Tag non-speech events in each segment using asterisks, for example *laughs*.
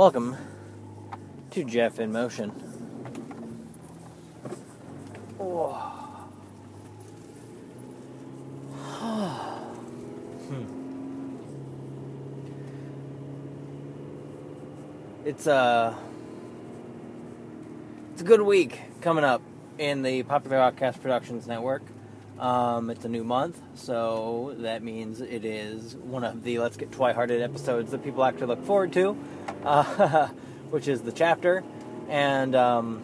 Welcome to Jeff in Motion. *sighs* It's a it's a good week coming up in the Popular Outcast Productions Network. Um, it's a new month, so that means it is one of the Let's Get Twi-Hearted episodes that people actually look forward to, uh, *laughs* which is the chapter. And um,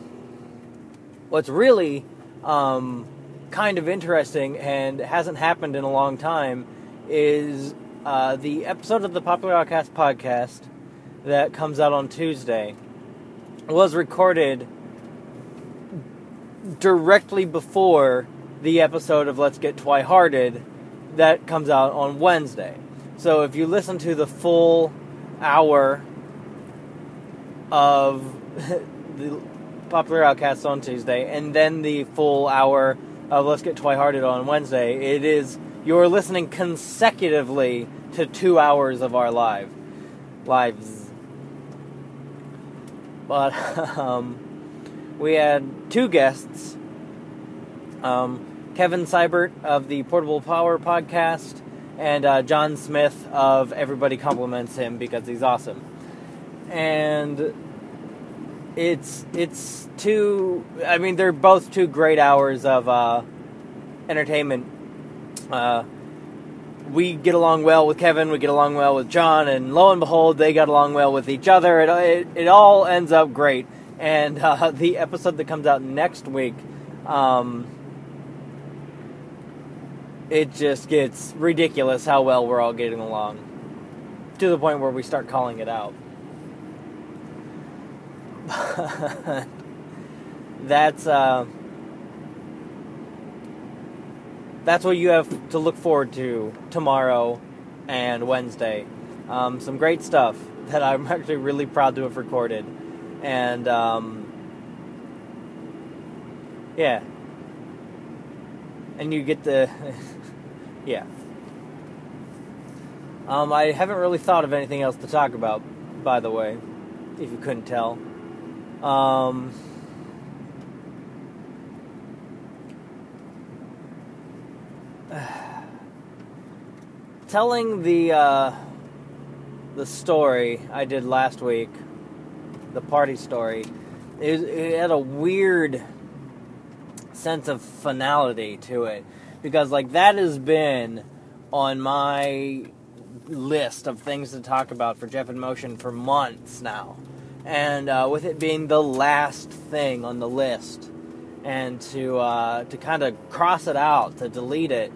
what's really um, kind of interesting and hasn't happened in a long time is uh, the episode of the Popular Outcast podcast that comes out on Tuesday was recorded directly before the episode of Let's Get Twi-Hearted that comes out on Wednesday. So if you listen to the full hour of *laughs* the Popular Outcasts on Tuesday and then the full hour of Let's Get Twi-Hearted on Wednesday, it is you're listening consecutively to two hours of our live lives. But *laughs* um, we had two guests. Um, Kevin Seibert of the Portable Power podcast, and uh, John Smith of Everybody Compliments Him because he's awesome. And it's it's two. I mean, they're both two great hours of uh, entertainment. Uh, we get along well with Kevin. We get along well with John, and lo and behold, they got along well with each other. It it, it all ends up great. And *laughs* uh, the episode that comes out next week. Um, it just gets ridiculous how well we're all getting along to the point where we start calling it out. *laughs* that's uh, that's what you have to look forward to tomorrow and Wednesday. Um, some great stuff *laughs* that I'm actually really proud to have recorded, and um, yeah, and you get the *laughs* yeah. Um, I haven't really thought of anything else to talk about, by the way, if you couldn't tell. Um, *sighs* telling the uh, the story I did last week, the party story, it, it had a weird sense of finality to it because like that has been on my list of things to talk about for Jeff in Motion for months now, and uh, with it being the last thing on the list, and to uh, to kind of cross it out to delete it,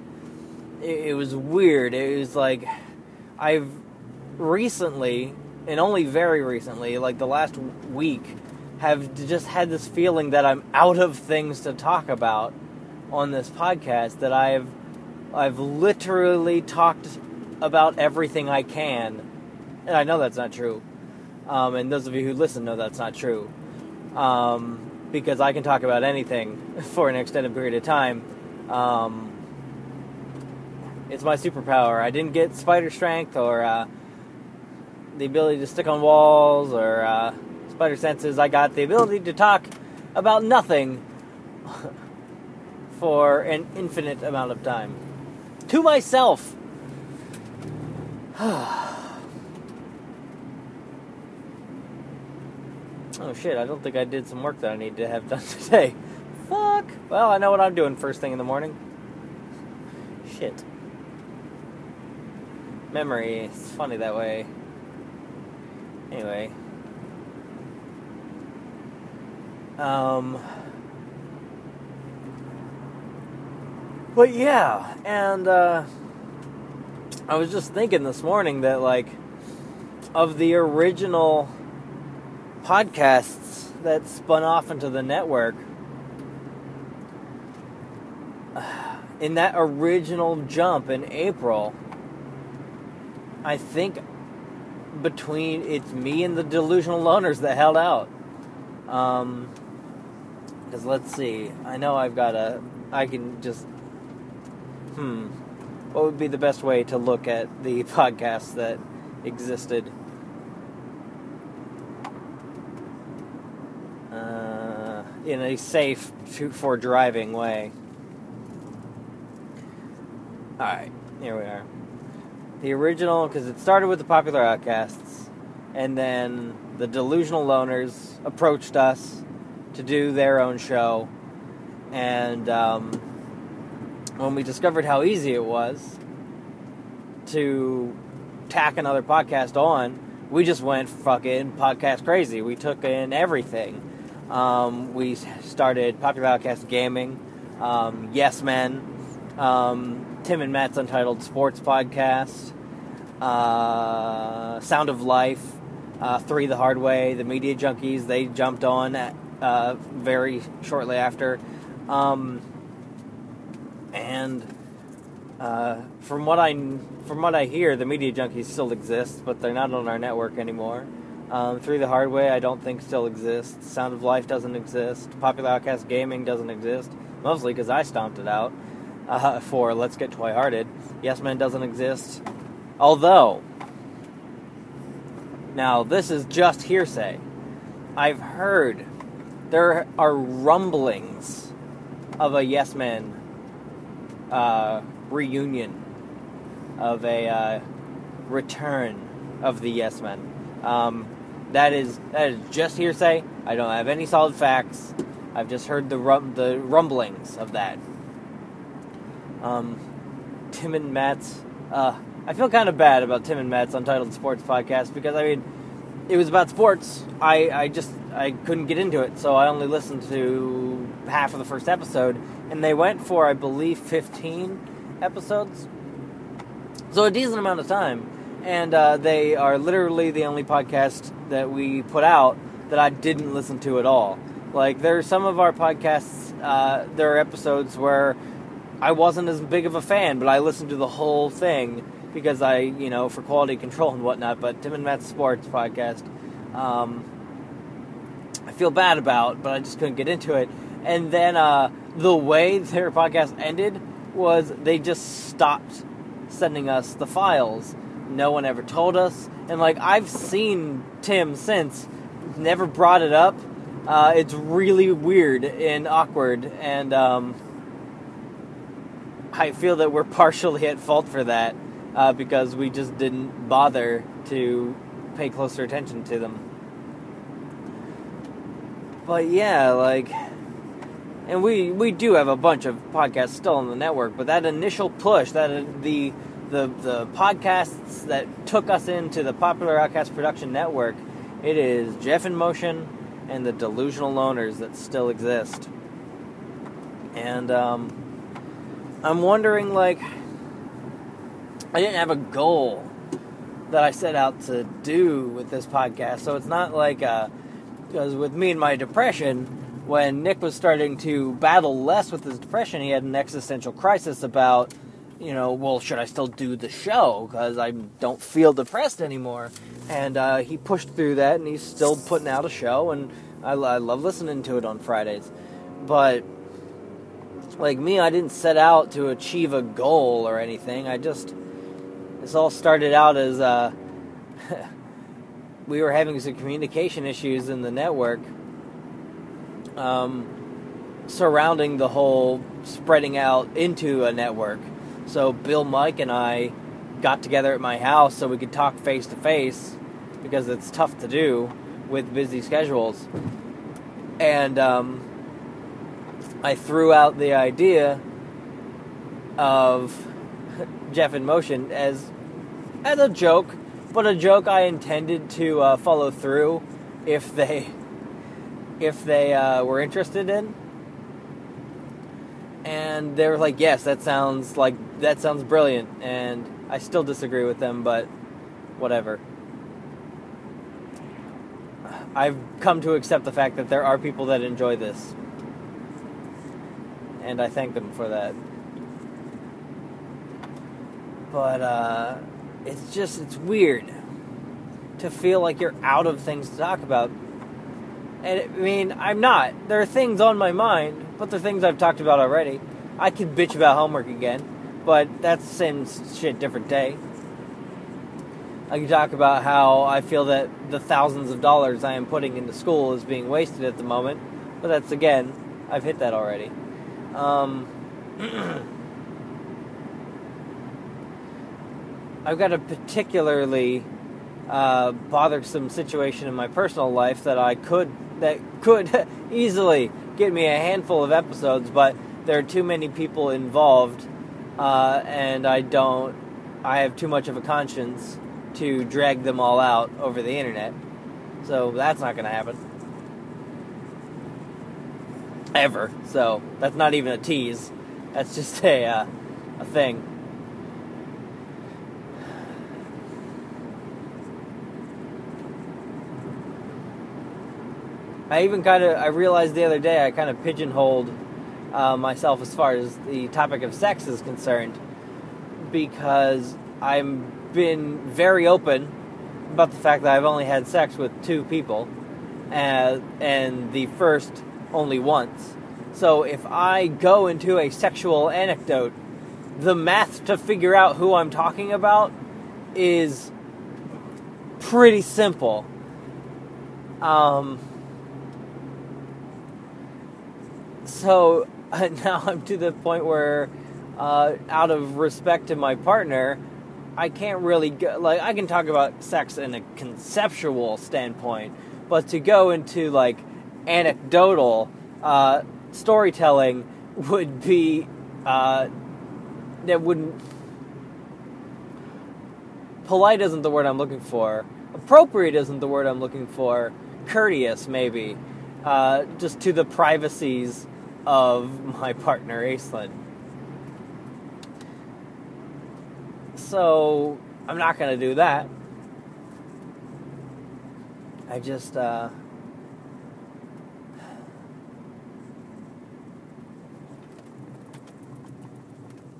it, it was weird. It was like I've recently, and only very recently, like the last week, have just had this feeling that I'm out of things to talk about on this podcast that I've I've literally talked about everything I can, and I know that's not true. Um, and those of you who listen know that's not true, um, because I can talk about anything *laughs* for an extended period of time. Um, it's my superpower. I didn't get spider strength or uh, the ability to stick on walls or uh, spider senses. I got the ability to talk about nothing *laughs* for an infinite amount of time. To myself. *sighs* oh shit, I don't think I did some work that I need to have done *laughs* today. Fuck. Well, I know what I'm doing first thing in the morning. Shit. Memory, it's funny that way. Anyway. Um. But yeah, and uh, I was just thinking this morning that, like, of the original podcasts that spun off into the network, *sighs* in that original jump in April, I think between it's me and the delusional loners that held out. Um, because let's see, I know I've got a, I can just hmm, what would be the best way to look at the *laughs* podcast that existed? Uh, in a safe to, for driving way. Alright, here we are. The original, because it started with the popular outcasts, and then the delusional loners approached us to do their own show, and um, when we discovered how easy it was to tack another podcast on, we just went fucking podcast crazy. We took in everything. Um, we started Popular Outcast Gaming, um, Yes Men, um, Tim and Matt's Untitled Sports Podcast, uh, Sound of Life, uh, Three the Hard Way, the Media Junkies. They jumped on at, uh, very shortly after. Um, and uh, from what I from what I hear, the Media Junkies still exist, but they're not on our network anymore. Um, Three the Hard Way, I don't think still exists. Sound of Life doesn't exist. Popular Outcast Gaming doesn't exist, mostly because I stomped it out uh, *laughs* for Let's Get Twi-Hearted. Yes Men doesn't exist. Although, now this is just hearsay. I've heard there are rumblings of a Yes Men uh, reunion, of a uh, return of the Yes Men. Um, that is that is just hearsay. I don't have any solid facts. I've just heard the rum, the rumblings of that. Um, Tim and Matt's. Uh, I feel kind of bad about Tim and Matt's Untitled Sports podcast because I mean, it was about sports. I I just I couldn't get into it, so I only listened to half of the first episode, and they went for I believe 15 episodes, so a decent amount of time and uh, they are literally the only podcast that we put out that I didn't listen to at all. Like there are some of our podcasts, uh, there are episodes where I wasn't as big of a fan, but I listened to the whole thing because I, you know, for quality control and whatnot. But Tim and Matt's Sports podcast, um, feel bad about, but I just couldn't get into it. And then uh, the way their podcast ended was they just stopped sending us the files no one ever told us. And like I've seen Tim since, never brought it up. Uh, it's really weird and awkward, and um, I feel that we're *laughs* partially at fault for that uh, because we just didn't bother to pay closer attention to them. But yeah, like, and we we do have a bunch of podcasts still on the network, but that initial push, that the the the podcasts that took us into the popular outcast production network it is jeff in motion and the delusional loners that still exist. And um, i'm wondering like i didn't have a goal that i set out to do with this podcast so it's not like because with me and my depression when nick was starting to battle less with his depression he had an existential crisis about you know, well, should I still do the show because I don't feel depressed anymore? And uh, he pushed through that, and he's still putting out a show, and I, I love listening to it on Fridays. But like me, I didn't set out to achieve a goal or anything. I just this all started out as uh, *laughs* we were having some communication issues in the network um, surrounding the whole spreading out into a network so Bill, Mike, and I got together at my house so we could talk face to face because it's tough to do with busy schedules. And um, I threw out the idea of *laughs* Jeff in Motion as as a joke, but a joke I intended to uh, follow through if they if they uh, were interested in and they were like, "Yes, that sounds like that sounds brilliant." And I still disagree with them, but whatever. I've come to accept the fact that there are people that enjoy this, and I thank them for that. But uh, it's just it's weird to feel like you're out of things to talk about. And I mean, I'm not. There are things on my mind but the things I've talked about already. I could bitch about homework again, but that's the same shit, different day. I can talk about how I feel that the thousands of dollars I am putting into school is being wasted at the moment, But that's again, I've hit that already. Um, *clears throat* I've got a particularly uh, bothersome situation in my personal life that I could that could *laughs* easily get me a handful of episodes, but there are too many people involved, uh, and I don't. I have too much of a conscience to drag them all out over the internet, so that's not going to happen ever. So that's not even a tease. That's just a uh, a thing. I even kind of I realized the other day I kind of pigeonholed uh, myself as far as the topic of sex is concerned because I've been very open about the fact that I've only had sex with two people, and, and the first only once. So if I go into a sexual anecdote, the math to figure out who I'm talking about is pretty simple. Um, so *laughs* now I'm to the point where, uh, out of respect to my partner, I can't really go, like I can talk about sex in a conceptual standpoint, but to go into like anecdotal uh, storytelling would be uh, that wouldn't polite isn't the word I'm looking for. Appropriate isn't the word I'm looking for. Courteous, maybe, uh, just to the privacies of my partner, Aislinn. So, I'm not to do that. I just, uh,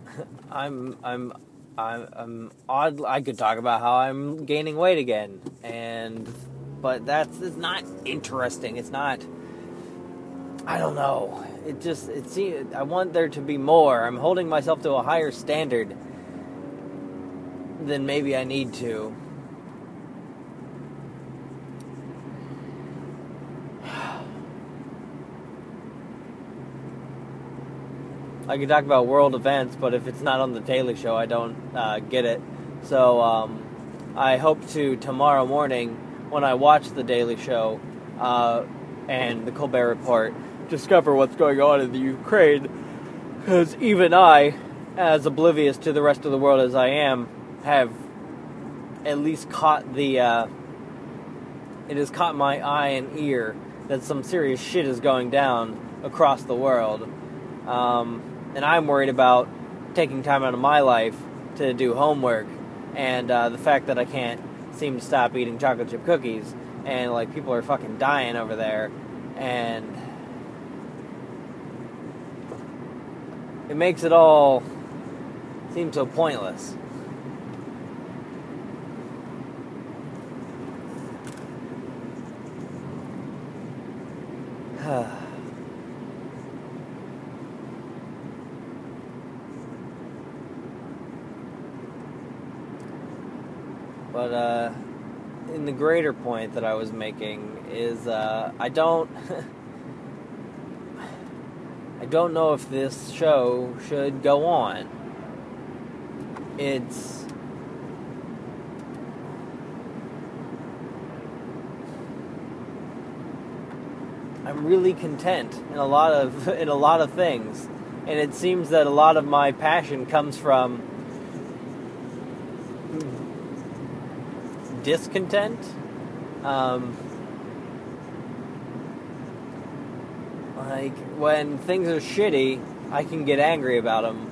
*sighs* I'm, I'm, I'm, I'm odd. I could talk about how I'm gaining weight again, and, but that's it's not interesting. It's not. I don't know it just it seems I want there to be more. I'm holding myself to a higher standard than maybe I need to. I could talk about world events, but if it's not on the Daily Show, I don't uh, get it. So um, I hope to tomorrow morning when I watch the Daily Show uh, and the Colbert Report discover what's going on in the Ukraine, because even I, as oblivious to the rest of the world as I am, have at least caught the. Uh, it has caught my eye and ear that some serious shit is going down across the world, um, and I'm worried about taking time out of my life to do homework, and uh, the fact that I can't seem to stop eating chocolate chip cookies, and like people are fucking dying over there, and it makes it all seem so pointless. *sighs* but uh, in the greater point that I was making is uh, I don't *laughs* don't know if this show should go on. It's I'm really content in a lot of *laughs* in a lot of things, and it seems that a lot of my passion comes from discontent. Um, Like, when things are shitty, I can get angry about them.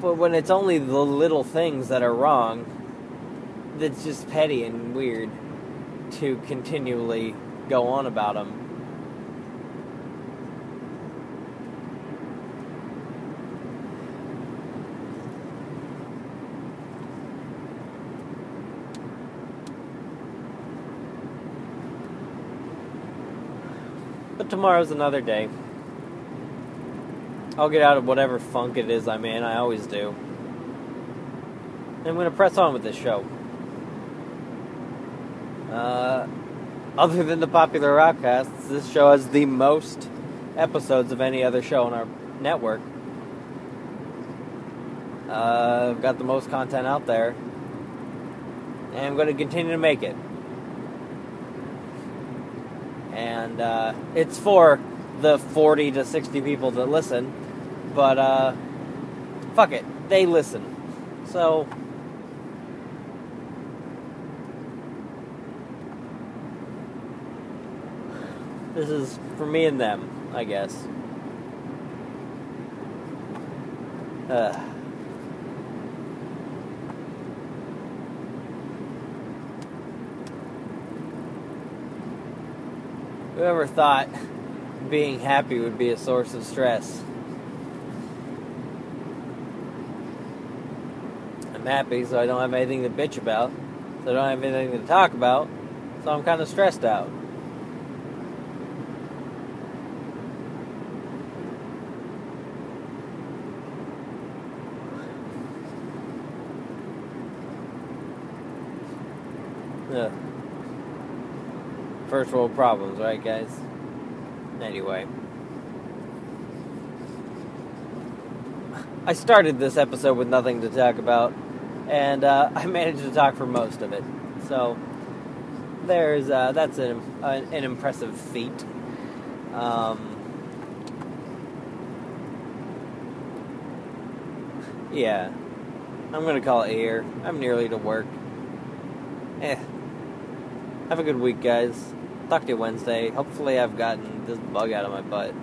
But when it's only the little things that are wrong, that's just petty and weird to continually go on about them. But tomorrow's another day. I'll get out of whatever funk it is I'm in. I always do. And I'm going to press on with this show. Uh, other than the popular outcasts, this show has the most episodes of any other show on our network. Uh, I've got the most content out there, and I'm going to continue to make it. And uh, it's for the 40 to 60 people that listen, but uh, fuck it, they listen. So. This is for me and them, I guess. Uh. Whoever thought being happy would be a source of stress? I'm happy, so I don't have anything to bitch about. So I don't have anything to talk about. So I'm kind of stressed out. Yeah. First world problems, right, guys? Anyway. I started this episode with nothing to talk about, and uh, *laughs* I managed to talk for most of it. So, there's uh, that's an, an, an, impressive feat. Um, yeah, I'm gonna call it here. I'm nearly to work. Eh. Have a good week, guys. Talk to you Wednesday. Hopefully, I've gotten this bug out of my butt.